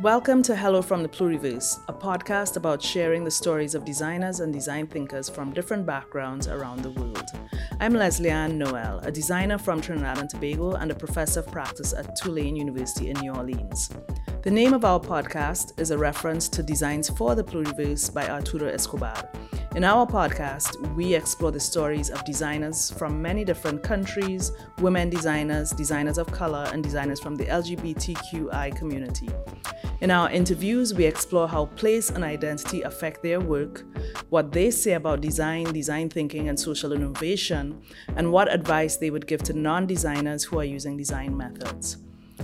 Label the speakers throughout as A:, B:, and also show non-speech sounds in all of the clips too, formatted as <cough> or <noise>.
A: Welcome to Hello from the Pluriverse, a podcast about sharing the stories of designers and design thinkers from different backgrounds around the world. I'm Leslie Ann Noel, a designer from Trinidad and Tobago and a professor of practice at Tulane University in New Orleans. The name of our podcast is a reference to Designs for the Pluriverse by Arturo Escobar. In our podcast, we explore the stories of designers from many different countries, women designers, designers of color, and designers from the LGBTQI community. In our interviews, we explore how place and identity affect their work, what they say about design, design thinking, and social innovation, and what advice they would give to non designers who are using design methods.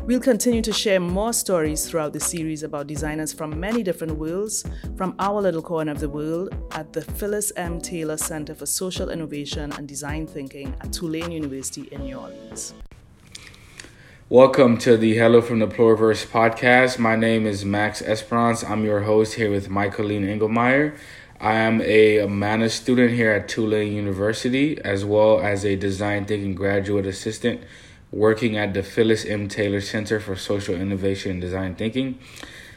A: We'll continue to share more stories throughout the series about designers from many different worlds from our little corner of the world at the Phyllis M. Taylor Center for Social Innovation and Design Thinking at Tulane University in New Orleans.
B: Welcome to the Hello from the Pluriverse podcast. My name is Max Esperance. I'm your host here with Michaeline Engelmeyer. I am a managed student here at Tulane University, as well as a design thinking graduate assistant working at the Phyllis M. Taylor Center for Social Innovation and Design Thinking.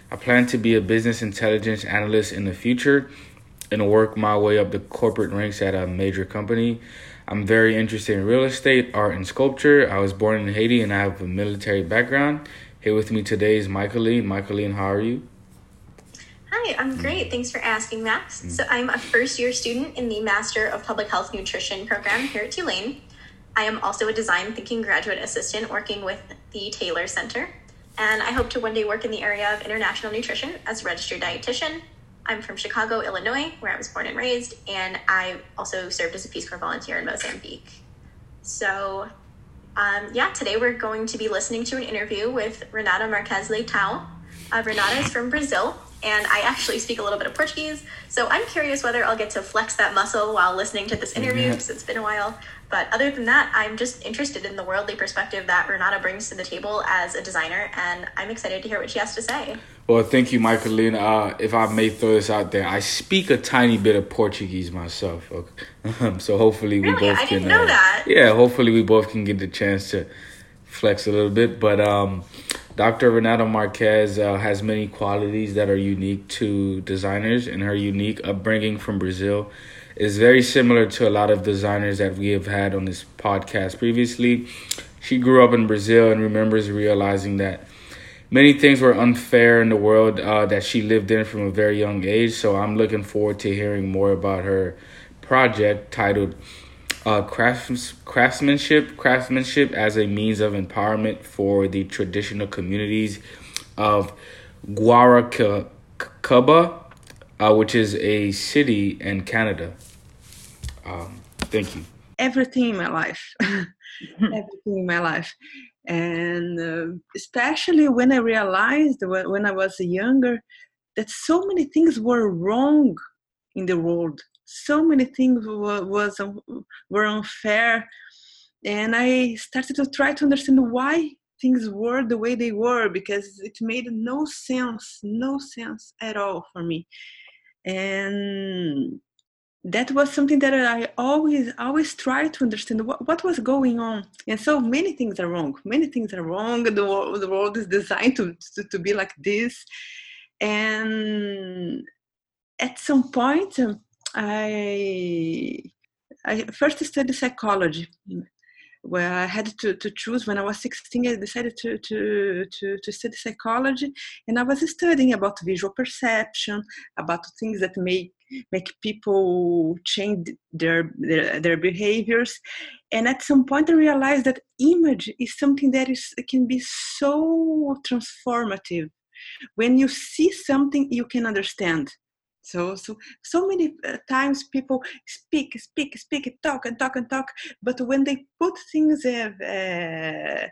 B: I plan to be a business intelligence analyst in the future and work my way up the corporate ranks at a major company. I'm very interested in real estate, art, and sculpture. I was born in Haiti and I have a military background. Here with me today is Michaeline. Michaeline, how are you?
C: Hi, I'm mm. great. Thanks for asking, Max. Mm. So, I'm a first year student in the Master of Public Health Nutrition program here at Tulane. I am also a design thinking graduate assistant working with the Taylor Center, and I hope to one day work in the area of international nutrition as a registered dietitian. I'm from Chicago, Illinois, where I was born and raised, and I also served as a Peace Corps volunteer in Mozambique. So, um, yeah, today we're going to be listening to an interview with Renata Marques Leitao. Uh, Renata is from Brazil, and I actually speak a little bit of Portuguese. So I'm curious whether I'll get to flex that muscle while listening to this interview because it's been a while. But other than that, I'm just interested in the worldly perspective that Renata brings to the table as a designer, and I'm excited to hear what she has to say.
B: Well, thank you, Michaeline. Uh, if I may throw this out there, I speak a tiny bit of Portuguese myself. Okay? <laughs> so hopefully we
C: really?
B: both
C: I
B: can.
C: didn't know
B: uh,
C: that.
B: Yeah, hopefully we both can get the chance to flex a little bit. But um, Dr. Renata Marques uh, has many qualities that are unique to designers, and her unique upbringing from Brazil is very similar to a lot of designers that we have had on this podcast previously. She grew up in Brazil and remembers realizing that many things were unfair in the world uh, that she lived in from a very young age. So I'm looking forward to hearing more about her project titled uh, crafts, craftsmanship craftsmanship as a means of empowerment for the traditional communities of Guaracuba, uh, which is a city in Canada. Um, thank you.
D: everything in my life. <laughs> Everything in my life. And uh, especially when i realized when, when i was younger that so many things were wrong in the world. So many things were, was um, were unfair. And i started to try to understand why things were the way they were because it made no sense no sense at all for me and that was something that I always always tried to understand what, what was going on. And so many things are wrong. Many things are wrong. The world, the world is designed to, to, to be like this. And at some point, um, I I first studied psychology. Where I had to, to choose when I was 16, I decided to, to, to, to study psychology, and I was studying about visual perception, about things that make make people change their, their their behaviors. And at some point i realized that image is something that is can be so transformative. When you see something you can understand so so so many uh, times people speak speak speak talk and talk and talk but when they put things uh,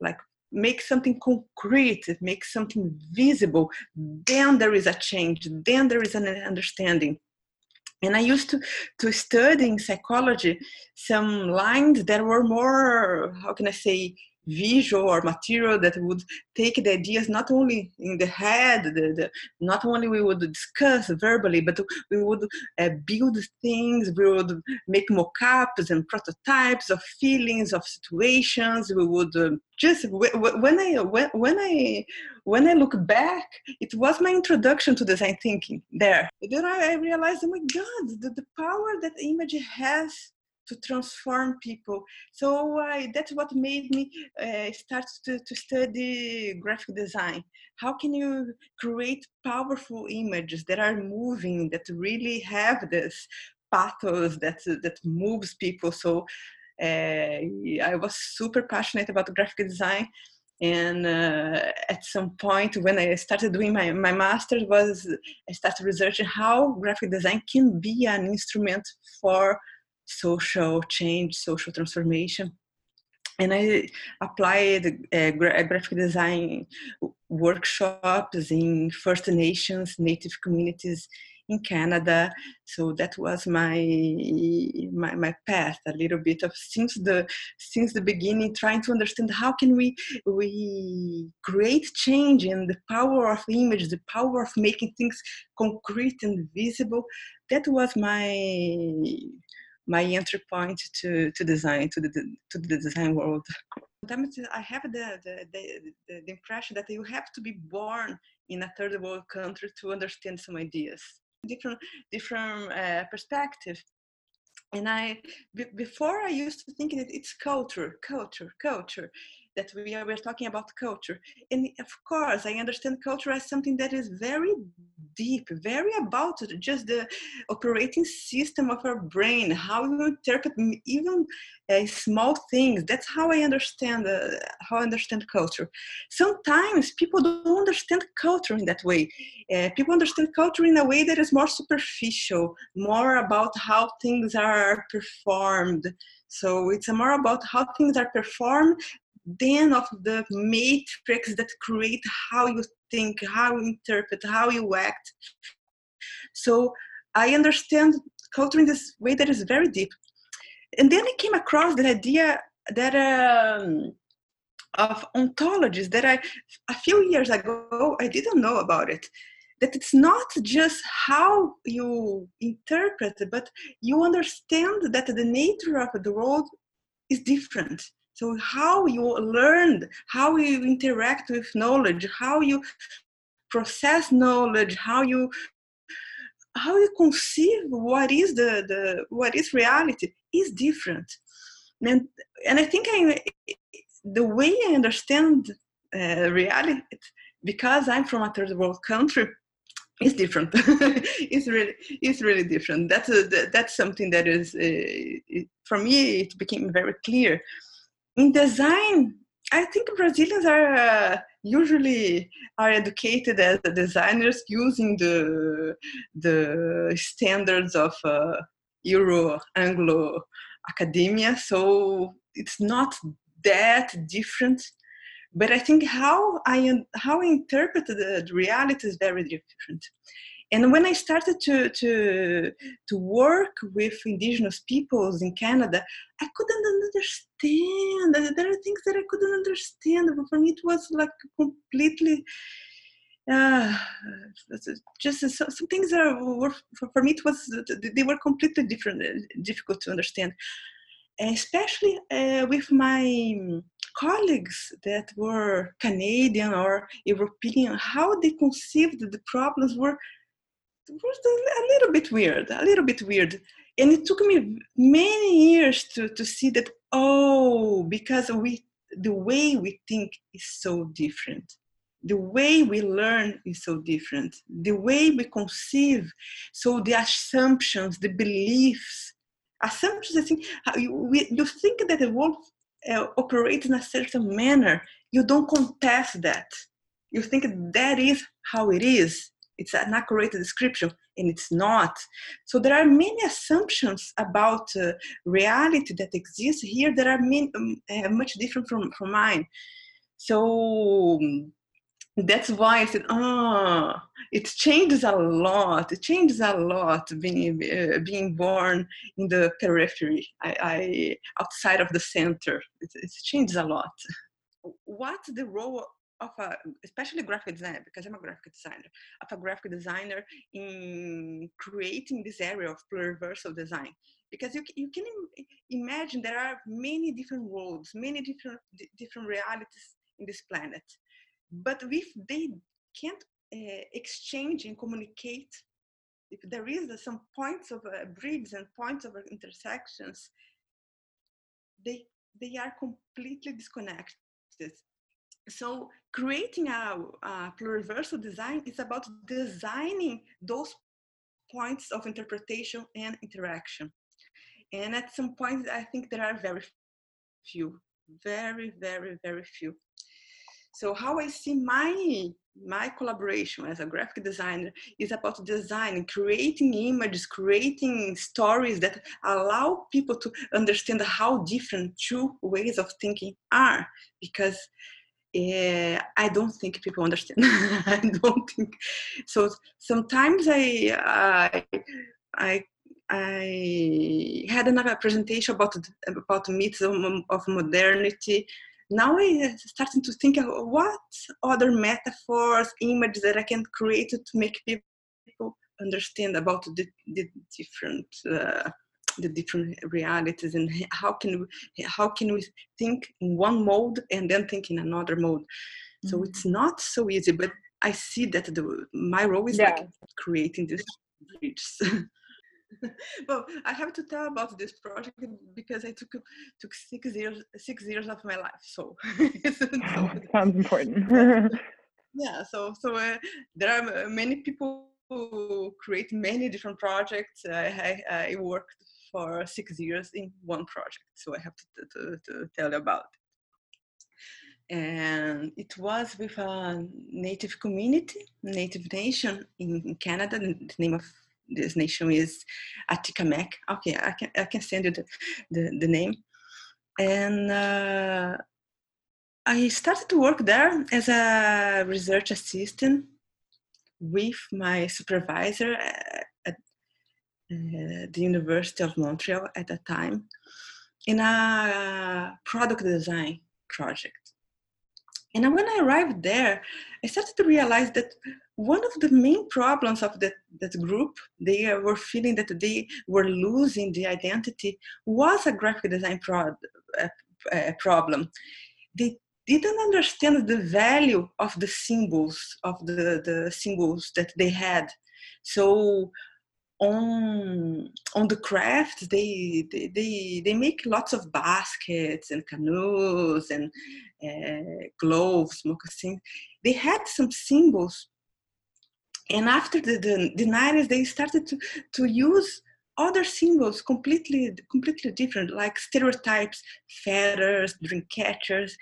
D: like make something concrete, make something visible, then there is a change, then there is an understanding. And I used to, to study in psychology some lines that were more, how can I say, visual or material that would take the ideas not only in the head the, the not only we would discuss verbally but we would uh, build things we would make mock-ups and prototypes of feelings of situations we would uh, just when i when i when i look back it was my introduction to design thinking there. Then i realized oh my god the, the power that image has to transform people. So uh, that's what made me uh, start to, to study graphic design. How can you create powerful images that are moving, that really have this pathos that that moves people? So uh, I was super passionate about graphic design. And uh, at some point, when I started doing my, my master's, was I started researching how graphic design can be an instrument for social change, social transformation. And I applied uh, graphic design workshops in First Nations, Native communities in Canada. So that was my, my my path a little bit of since the since the beginning, trying to understand how can we we create change and the power of image, the power of making things concrete and visible. That was my my entry point to, to design, to the, to the design world. <laughs> Sometimes I have the, the, the, the impression that you have to be born in a third world country to understand some ideas, different, different uh, perspective. And I, b- before I used to think that it's culture, culture, culture that we are we're talking about culture. And of course i understand culture as something that is very deep very about just the operating system of our brain how you interpret even uh, small things. That's how i understand uh, how i understand culture. Sometimes people don't understand culture in that way. Uh, people understand culture in a way that is more superficial more about how things are performed. So it's more about how things are performed then of the matrix that create how you think, how you interpret, how you act. So I understand culture in this way that is very deep. And then I came across the idea that um, of ontologies that I a few years ago I didn't know about it. That it's not just how you interpret, but you understand that the nature of the world is different so how you learned, how you interact with knowledge, how you process knowledge, how you how you conceive what is the, the what is reality is different. And, and I think I, the way I understand uh, reality, because I'm from a third world country, is different. <laughs> it's really it's really different. That's a, that's something that is uh, for me. It became very clear in design i think brazilians are uh, usually are educated as designers using the the standards of uh, euro anglo academia so it's not that different. But i think how i how i interpret the reality is very different and when I started to, to, to work with indigenous peoples in Canada, I couldn't understand. There are things that I couldn't understand. For me, it was like completely uh, just some things are were for me it was they were completely different difficult to understand especially uh, with my colleagues that were canadian or european how they conceived the problems were was a little bit weird, a little bit weird. And it took me many years to, to see that, oh, because we the way we think is so different. The way we learn is so different. The way we conceive, so the assumptions, the beliefs, assumptions. I think you, you think that the world uh, operates in a certain manner. You don't contest that. You think that is how it is it's an accurate description and it's not so there are many assumptions about uh, reality that exist here that are mean, um, uh, much different from, from mine so um, that's why I said, oh, it changes a lot. It changes a lot being uh, being born in the periphery, I, I outside of the center. It, it changes a lot. what's the role of a especially graphic designer because i'm a graphic designer of a graphic designer in creating this area of pluriversal design. Because you, you can imagine there are many different worlds many different different realities in this planet. But if they can't uh, exchange and communicate if there is uh, some points of uh, bridge and points of intersections they they are completely disconnected so creating a, a pluriversal design is about designing those points of interpretation and interaction. And at some point i think there are very few very very very few. So how i see my my collaboration as a graphic designer is about designing creating images creating stories that allow people to understand how different two ways of thinking are. Because uh, I don't think people understand. <laughs> I don't think so. Sometimes I, I, I, I had another presentation about about myths of, modernity. Now I'm starting to think of what other metaphors, images that I can create to make people understand about the, the different uh, the different realities and how can we how can we think in one mode and then think in another mode mm-hmm. so it's not so easy but i see that the my role is yeah. like creating this bridge <laughs> well i have to tell about this project because i took took six years six years of my life so, <laughs>
E: so <laughs> sounds important
D: yeah so so uh, there are many people who create many different projects I, I, I worked for six years in one project. So I have to, to, to tell you about it. And it was with a native community, native nation in Canada. The name of this nation is Atikamek. Okay, I can, I can send you the, the, the name. And uh, I started to work there as a research assistant with my supervisor the University of Montreal at that time in a product design project. And when I arrived there, I started to realize that one of the main problems of that, that group, they were feeling that they were losing the identity, was a graphic design pro- uh, problem. They didn't understand the value of the symbols, of the, the symbols that they had. So on on the craft they, they they they make lots of baskets and canoes and uh, gloves moccasins they had some symbols. And after the, the, the 90s they started to to use other symbols completely completely different like stereotypes feathers dream catchers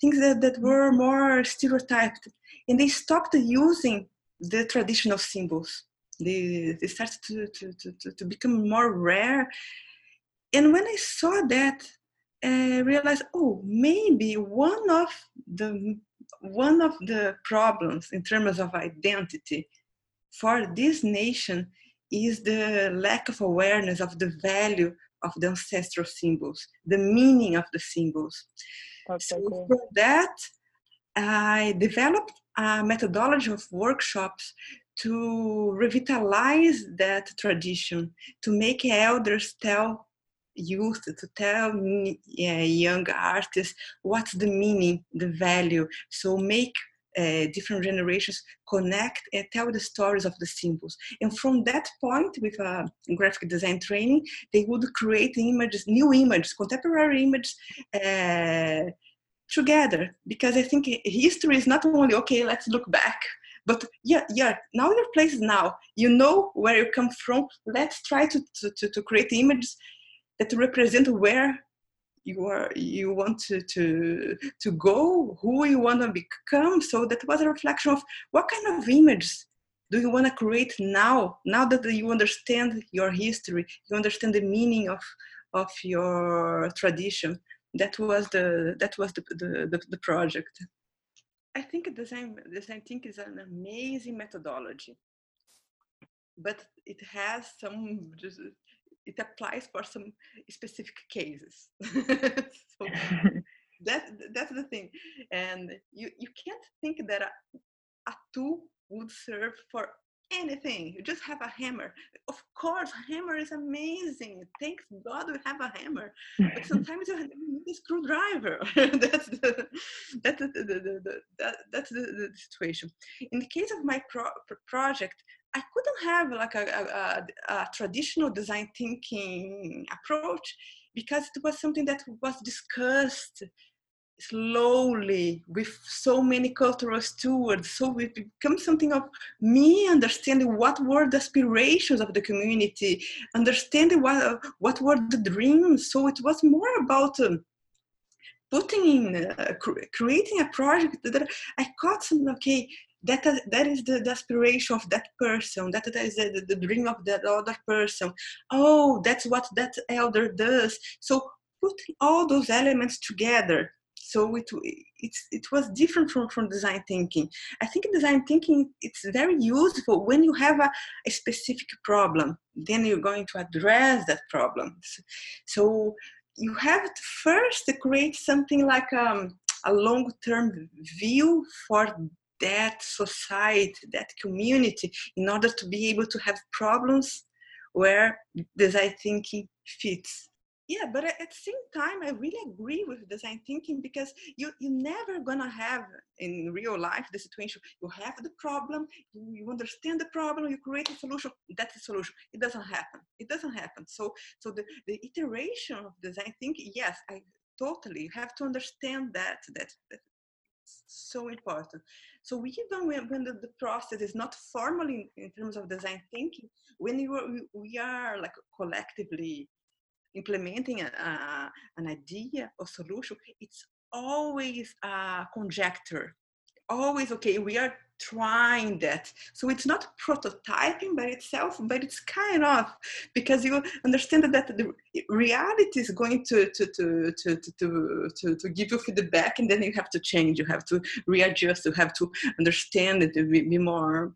D: things that, that were more stereotyped. And they stopped using the traditional symbols they, they started to, to, to, to become more rare. And when I saw that, I realized, oh, maybe one of the one of the problems in terms of identity for this nation is the lack of awareness of the value of the ancestral symbols, the meaning of the symbols. So cool. for that, I developed a methodology of workshops to revitalize that tradition, to make elders tell youth, to tell yeah, young artists what's the meaning, the value. So make uh, different generations connect and tell the stories of the symbols. And from that point, with a graphic design training, they would create images, new images, contemporary images. Uh, together because i think history is not only okay let's look back but yeah yeah now your place now you know where you come from. Let's try to to, to create images that represent where you are you want to to to go who you want to become. So that was a reflection of what kind of images do you want to create now? Now that you understand your history you understand the meaning of of your tradition. That was the that was the the, the, the project I think the same the same thing is an amazing methodology, but it has some just uh, it applies for some specific cases. <laughs> so, <laughs> that that's the thing and you you can't think that a, a tool would serve for anything. You just have a hammer. Of course hammer is amazing. Thanks god we have a hammer. But <laughs> sometimes you need a screwdriver. <laughs> That's the that's the, the, the, that, that's the, the situation. In the case of my pro- project i couldn't have like a, a, a, traditional design thinking approach because it was something that was discussed slowly with so many cultural stewards so it becomes something of me understanding what were the aspirations of the community understanding what what were the dreams. So it was more about um, putting in uh, cr- creating a project that i caught some okay that that is the, the, aspiration of that person that, that is the, the dream of that other person. Oh that's what that elder does. So putting all those elements together so it it's it was different from from design thinking. I think design thinking it's very useful when you have a, a specific problem then you're going to address that problem. So you have to first create something like um, a long-term view for that society that community in order to be able to have problems where design thinking fits yeah but at the same time i really agree with design thinking because you you're never gonna have in real life the situation. You have the problem you, you understand the problem you create a solution that's the solution. It doesn't happen. It doesn't happen. So so the, the iteration of design thinking yes i totally you have to understand that that, that so important. So even when, when the, the, process is not formal in, in, terms of design thinking, when you are, we are like collectively implementing a, a, an idea or solution, it's always a conjecture. Always, okay, we are trying that. So it's not prototyping by itself, but it's kind of because you understand that the reality is going to to to to to to, to give you feedback, and then you have to change. You have to readjust. You have to understand it be more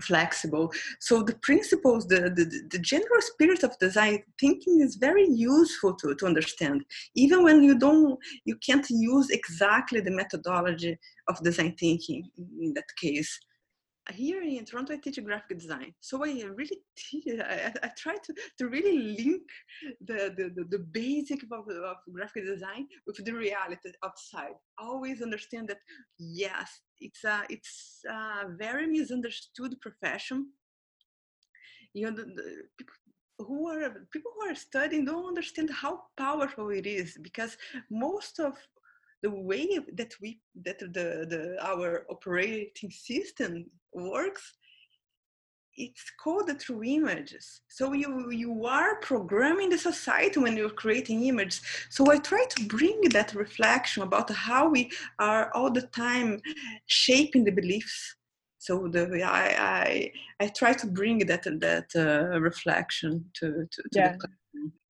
D: flexible. So the principles, the, the, the, general spirit of design thinking is very useful to, to understand. Even when you don't, you can't use exactly the methodology of design thinking in that case here in Toronto, I teach graphic design. So I really teach, I, I try to, to really link the, the, the, the basic of, of graphic design with the reality outside. Always understand that, yes, it's a, it's a very misunderstood profession. You know, the, the people, who are people who are studying don't understand how powerful it is because most of the way that we that the, the our operating system works it's coded through images. So you you are programming the society when you're creating images. So i try to bring that reflection about how we are all the time shaping the beliefs. So the i i, I try to bring that that uh, reflection to to, to yeah. the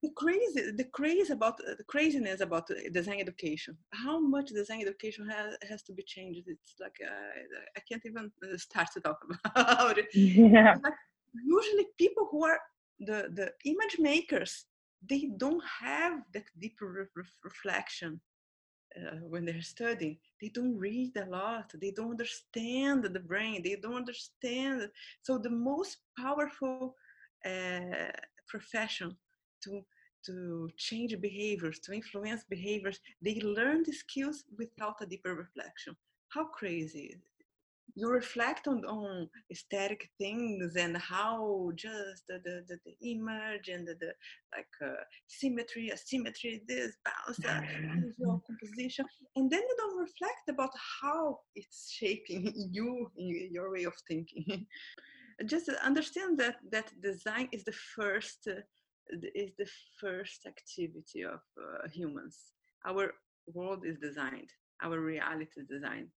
D: the crazy the craze about the craziness about design education. How much design education has, has to be changed? It's like uh, i can't even uh, start to talk <laughs> about it. Yeah. Like, usually people who are the the image makers they don't have that deeper re- reflection uh, when they're studying. They don't read a lot. They don't understand the brain. They don't understand. So the most powerful uh, profession to to change behaviors, to influence behaviors, they learn the skills without a deeper reflection. How crazy you reflect on, on aesthetic things and how just the, the, the, the image and the, the like uh, symmetry, asymmetry, this balance, uh, <laughs> visual composition, and then you don't reflect about how it's shaping <laughs> you, your way of thinking. <laughs> just understand that that design is the first uh, is the first activity of uh, humans. Our world is designed, our reality is designed.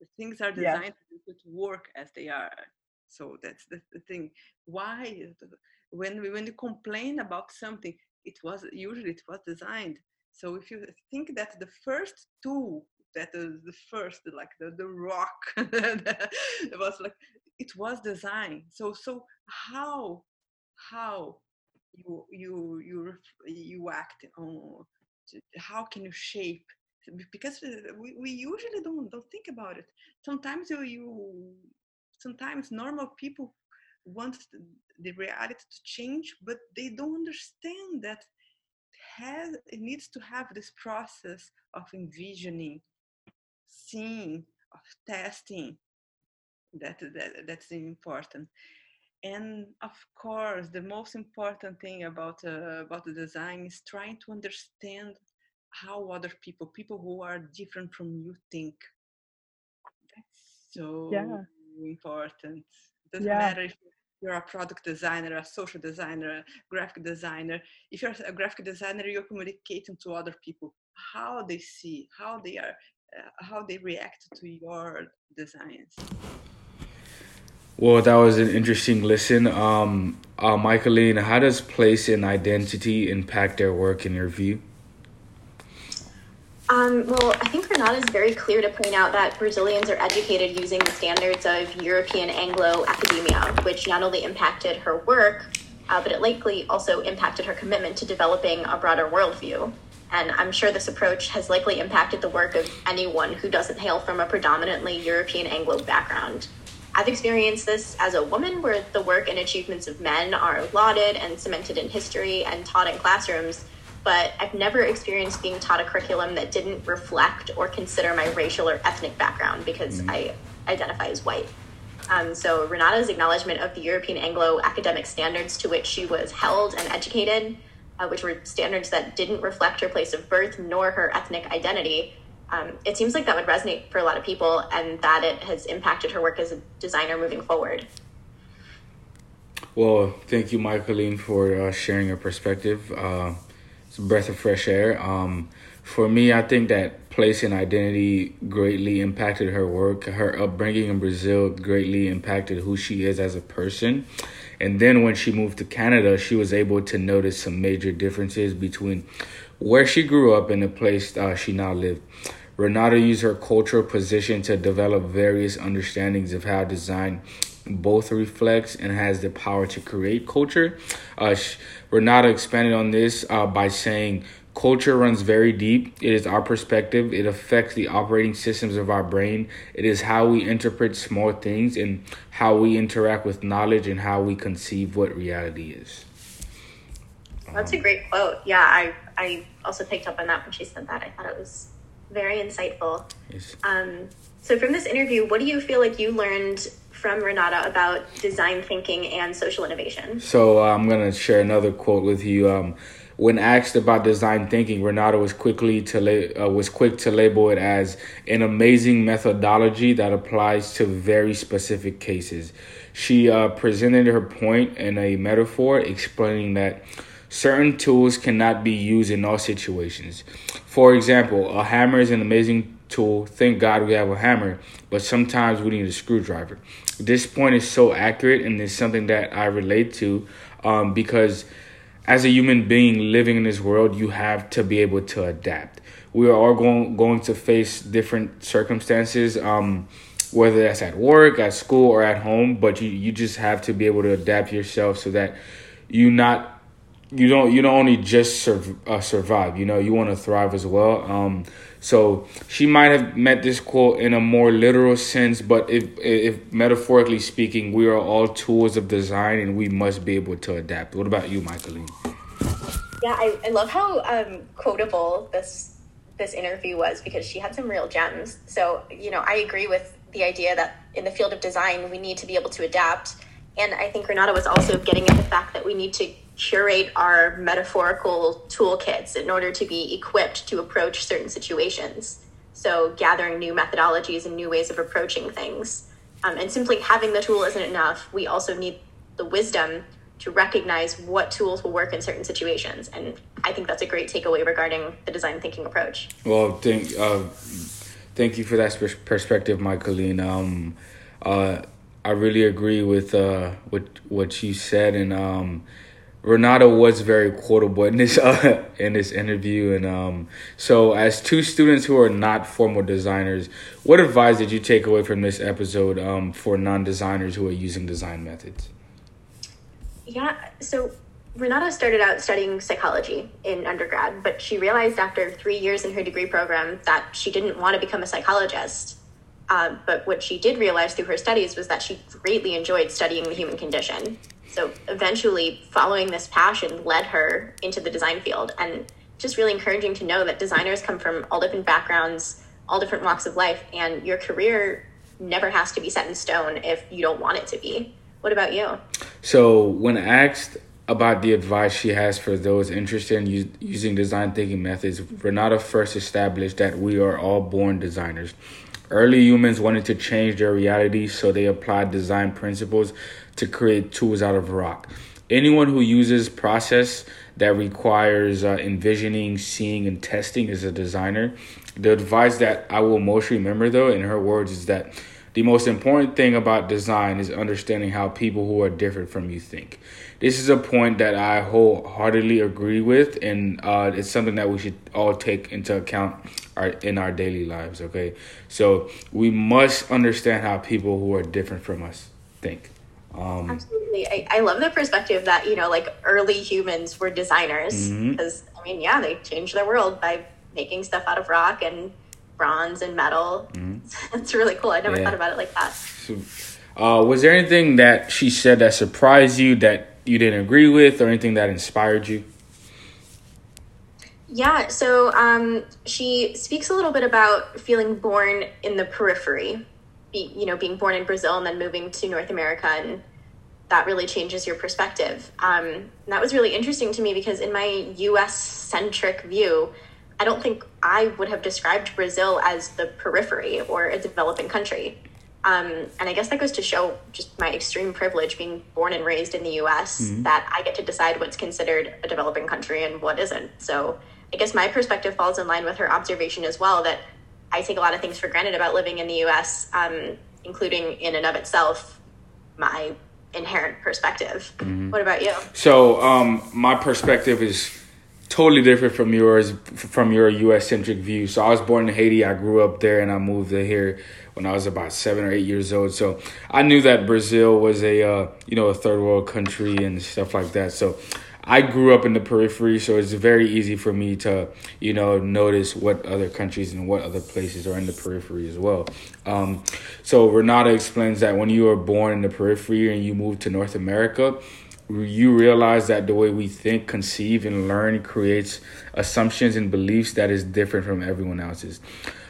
D: The things are designed yeah. to work as they are. So that's the, the thing. Why, when we, when you complain about something, it was usually it was designed. So if you think that the first tool that is the first like the, the rock <laughs> it was like it was designed so so how how you you you you act on how can you shape because uh, we, we usually don't don't think about it. Sometimes you, you sometimes normal people want the reality to change but they don't understand that has it needs to have this process of envisioning seeing of testing. That, that that's important and of course the most important thing about uh, about the design is trying to understand how other people people who are different from you think that's so yeah. important it doesn't yeah. matter if you're a product designer a social designer a graphic designer if you're a graphic designer you're communicating to other people how they see how they are uh, how they react to your designs
B: well, that was an interesting listen. Um, uh, Michaeline, how does place and identity impact their work in your view?
C: Um, well, I think Renata is very clear to point out that Brazilians are educated using the standards of European Anglo academia, which not only impacted her work, uh, but it likely also impacted her commitment to developing a broader worldview. And I'm sure this approach has likely impacted the work of anyone who doesn't hail from a predominantly European Anglo background. I've experienced this as a woman where the work and achievements of men are lauded and cemented in history and taught in classrooms, but I've never experienced being taught a curriculum that didn't reflect or consider my racial or ethnic background because mm-hmm. I identify as white. Um, so Renata's acknowledgement of the European Anglo academic standards to which she was held and educated, uh, which were standards that didn't reflect her place of birth nor her ethnic identity, um, it seems like that would resonate for a lot of people and that it has impacted her work as a designer moving forward.
B: Well, thank you, Michaeline, for uh, sharing your perspective. Uh, it's a breath of fresh air. Um, for me, I think that place and identity greatly impacted her work. Her upbringing in Brazil greatly impacted who she is as a person. And then when she moved to Canada, she was able to notice some major differences between where she grew up and the place uh, she now lived. Renata used her cultural position to develop various understandings of how design both reflects and has the power to create culture. Uh, Renata expanded on this uh, by saying, Culture runs very deep. It is our perspective. It affects the operating systems of our brain. It is how we interpret small things and how we interact with knowledge and how we conceive what reality is.
C: That's a great quote. Yeah, I I also picked up on that when she said that. I thought it was very insightful. Yes. Um, so, from this interview, what do you feel like you learned from Renata about design thinking and social innovation?
B: So, uh, I'm going to share another quote with you. Um, when asked about design thinking, Renata was quickly to la- uh, was quick to label it as an amazing methodology that applies to very specific cases. She uh, presented her point in a metaphor, explaining that certain tools cannot be used in all situations. For example, a hammer is an amazing tool. Thank God we have a hammer, but sometimes we need a screwdriver. This point is so accurate and it's something that I relate to um, because as a human being living in this world, you have to be able to adapt. We are all going, going to face different circumstances. Um, whether that's at work, at school, or at home, but you, you just have to be able to adapt yourself so that you not you don't you don't only just sur- uh, survive you know you want to thrive as well um, so she might have meant this quote in a more literal sense but if if metaphorically speaking we are all tools of design and we must be able to adapt. What about you michaeline?
C: Yeah i, I love how um, quotable this this interview was because she had some real gems. So you know i agree with the idea that in the field of design we need to be able to adapt. And i think renata was also getting at the fact that we need to curate our metaphorical toolkits in order to be equipped to approach certain situations. So, gathering new methodologies and new ways of approaching things. Um, and simply having the tool isn't enough. We also need the wisdom to recognize what tools will work in certain situations. And I think that's a great takeaway regarding the design thinking approach.
B: Well, thank, uh, thank you for that perspective, Michaeline. Um, uh, I really agree with uh, what what you said, and um, Renata was very quotable in this <laughs> uh, in this interview, and um, so as two students who are not formal designers, what advice did you take away from this episode um, for non-designers who are using design methods?
C: Yeah, so Renata started out studying psychology in undergrad, but she realized after three years in her degree program that she didn't want to become a psychologist. Uh, but what she did realize through her studies was that she greatly enjoyed studying the human condition. So eventually, following this passion led her into the design field. And just really encouraging to know that designers come from all different backgrounds, all different walks of life, and your career never has to be set in stone if you don't want it to be. What about you?
B: So, when asked about the advice she has for those interested in u- using design thinking methods, Renata first established that we are all born designers. Early humans wanted to change their reality, so they applied design principles to create tools out of rock. Anyone who uses process that requires uh, envisioning, seeing, and testing is a designer. The advice that I will most remember, though, in her words, is that the most important thing about design is understanding how people who are different from you think. This is a point that I wholeheartedly agree with, and uh, it's something that we should all take into account our, in our daily lives. Okay, so we must understand how people who are different from us think.
C: Um, Absolutely, I, I love the perspective that you know, like early humans were designers because mm-hmm. I mean, yeah, they changed their world by making stuff out of rock and bronze and metal. Mm-hmm. <laughs> it's really cool. I never yeah. thought about it like that. So,
B: uh, was there anything that she said that surprised you that you didn't agree with, or anything that inspired you?
C: Yeah, so um, she speaks a little bit about feeling born in the periphery, be, you know, being born in Brazil and then moving to North America, and that really changes your perspective. Um, that was really interesting to me because in my U.S. centric view, I don't think I would have described Brazil as the periphery or a developing country. Um, and I guess that goes to show just my extreme privilege being born and raised in the US mm-hmm. that I get to decide what's considered a developing country and what isn't. So I guess my perspective falls in line with her observation as well that I take a lot of things for granted about living in the US, um, including in and of itself my inherent perspective. Mm-hmm. What about you?
B: So um, my perspective is totally different from yours from your US centric view. So I was born in Haiti, I grew up there and I moved to here when I was about 7 or 8 years old. So I knew that Brazil was a uh, you know a third world country and stuff like that. So I grew up in the periphery, so it's very easy for me to, you know, notice what other countries and what other places are in the periphery as well. Um, so Renata explains that when you are born in the periphery and you move to North America, you realize that the way we think, conceive, and learn creates assumptions and beliefs that is different from everyone else's.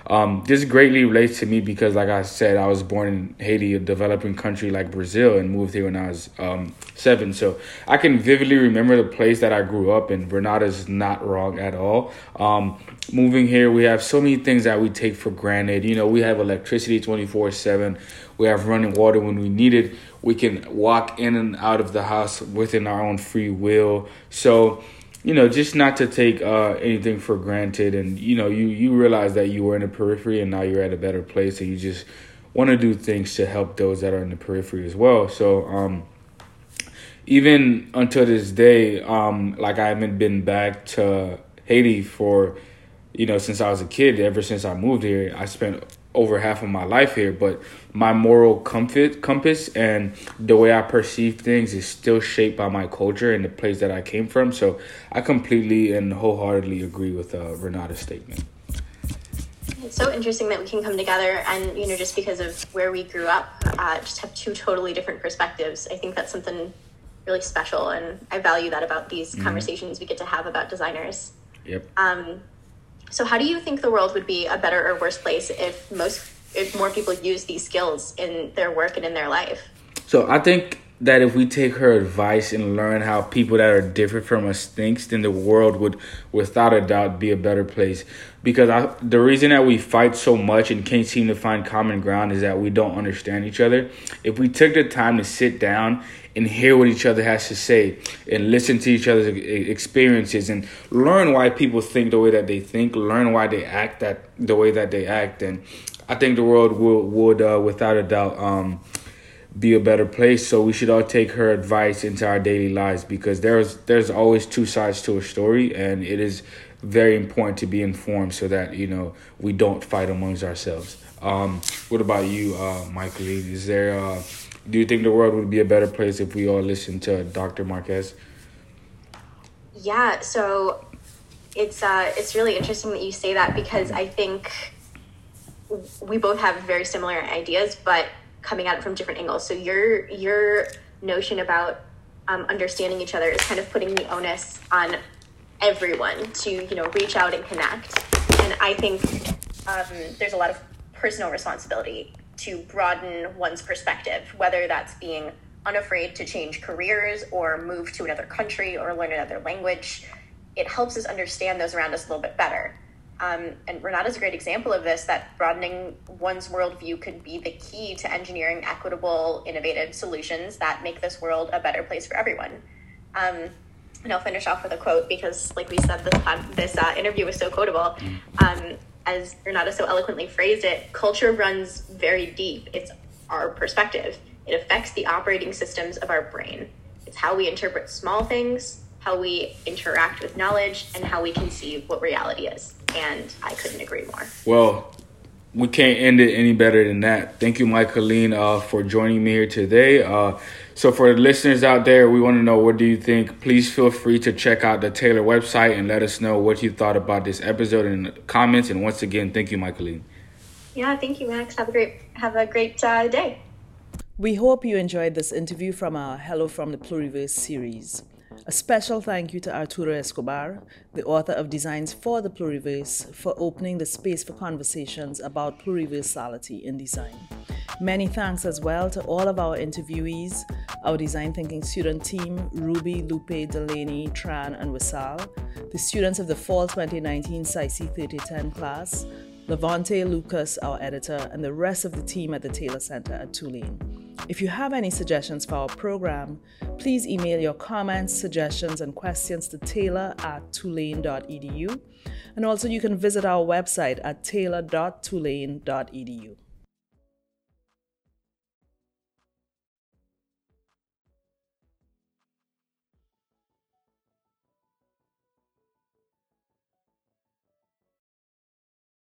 B: Um, this greatly relates to me because, like I said, I was born in Haiti, a developing country like Brazil, and moved here when I was um, seven. So I can vividly remember the place that I grew up in. is not wrong at all. Um, moving here, we have so many things that we take for granted. You know, we have electricity 24 7, we have running water when we need it we can walk in and out of the house within our own free will. So, you know, just not to take uh, anything for granted, and you know, you you realize that you were in the periphery and now you're at a better place, and you just want to do things to help those that are in the periphery as well. So, um, even until this day, um, like I haven't been back to Haiti for, you know, since I was a kid. Ever since I moved here, I spent over half of my life here, but my moral comfort compass and the way I perceive things is still shaped by my culture and the place that I came from. So I completely and wholeheartedly agree with uh, Renata's statement.
C: It's so interesting that we can come together and, you know, just because of where we grew up, uh, just have two totally different perspectives. I think that's something really special, and I value that about these mm-hmm. conversations we get to have about designers.
B: Yep.
C: Um, so, how do you think the world would be a better or worse place if most, if more people use these skills in their work and in their life?
B: So, I think that if we take her advice and learn how people that are different from us thinks, then the world would, without a doubt, be a better place. Because I, the reason that we fight so much and can't seem to find common ground is that we don't understand each other. If we took the time to sit down and hear what each other has to say and listen to each other's experiences and learn why people think the way that they think, learn why they act that the way that they act, and I think the world will, would, uh, without a doubt, um, be a better place. So we should all take her advice into our daily lives because there's there's always two sides to a story, and it is very important to be informed so that you know we don't fight amongst ourselves. Um, what about you, uh, Michael? Is there uh, do you think the world would be a better place if we all listened to Dr. Marques?
C: Yeah, so it's uh, it's really interesting that you say that because I think we both have very similar ideas, but coming at it from different angles. So your your notion about um, understanding each other is kind of putting the onus on everyone to you know reach out and connect. And I think um, there's a lot of personal responsibility to broaden one's perspective, whether that's being unafraid to change careers or move to another country or learn another language. It helps us understand those around us a little bit better. Um, and Renata's a great example of this that broadening one's worldview could be the key to engineering equitable, innovative solutions that make this world a better place for everyone. Um, and I'll finish off with a quote because, like we said, this, this uh, interview was so quotable. Um, as Renata so eloquently phrased it, culture runs very deep. It's our perspective, it affects the operating systems of our brain. It's how we interpret small things, how we interact with knowledge, and how we conceive what reality is. And I couldn't agree more.
B: Well, we can't end it any better than that. Thank you, Michaeline, uh, for joining me here today. Uh, so, for the listeners out there, we want to know what do you think. Please feel free to check out the Taylor website and let us know what you thought about this episode in the comments. And once again, thank you, Michaeline.
C: Yeah, thank you, Max. Have a great have a great uh, day.
A: We hope you enjoyed this interview from our Hello from the Pluriverse series. A special thank you to Arturo Escobar, the author of Designs for the Pluriverse, for opening the space for conversations about pluriversality in design. Many thanks as well to all of our interviewees, our design thinking student team, Ruby, Lupe, Delaney, Tran, and Wissal, the students of the Fall 2019 SISE 3010 class, Levante Lucas, our editor, and the rest of the team at the Taylor Center at Tulane. If you have any suggestions for our program, please email your comments, suggestions, and questions to taylor at tulane.edu. And also, you can visit our website at taylor.tulane.edu.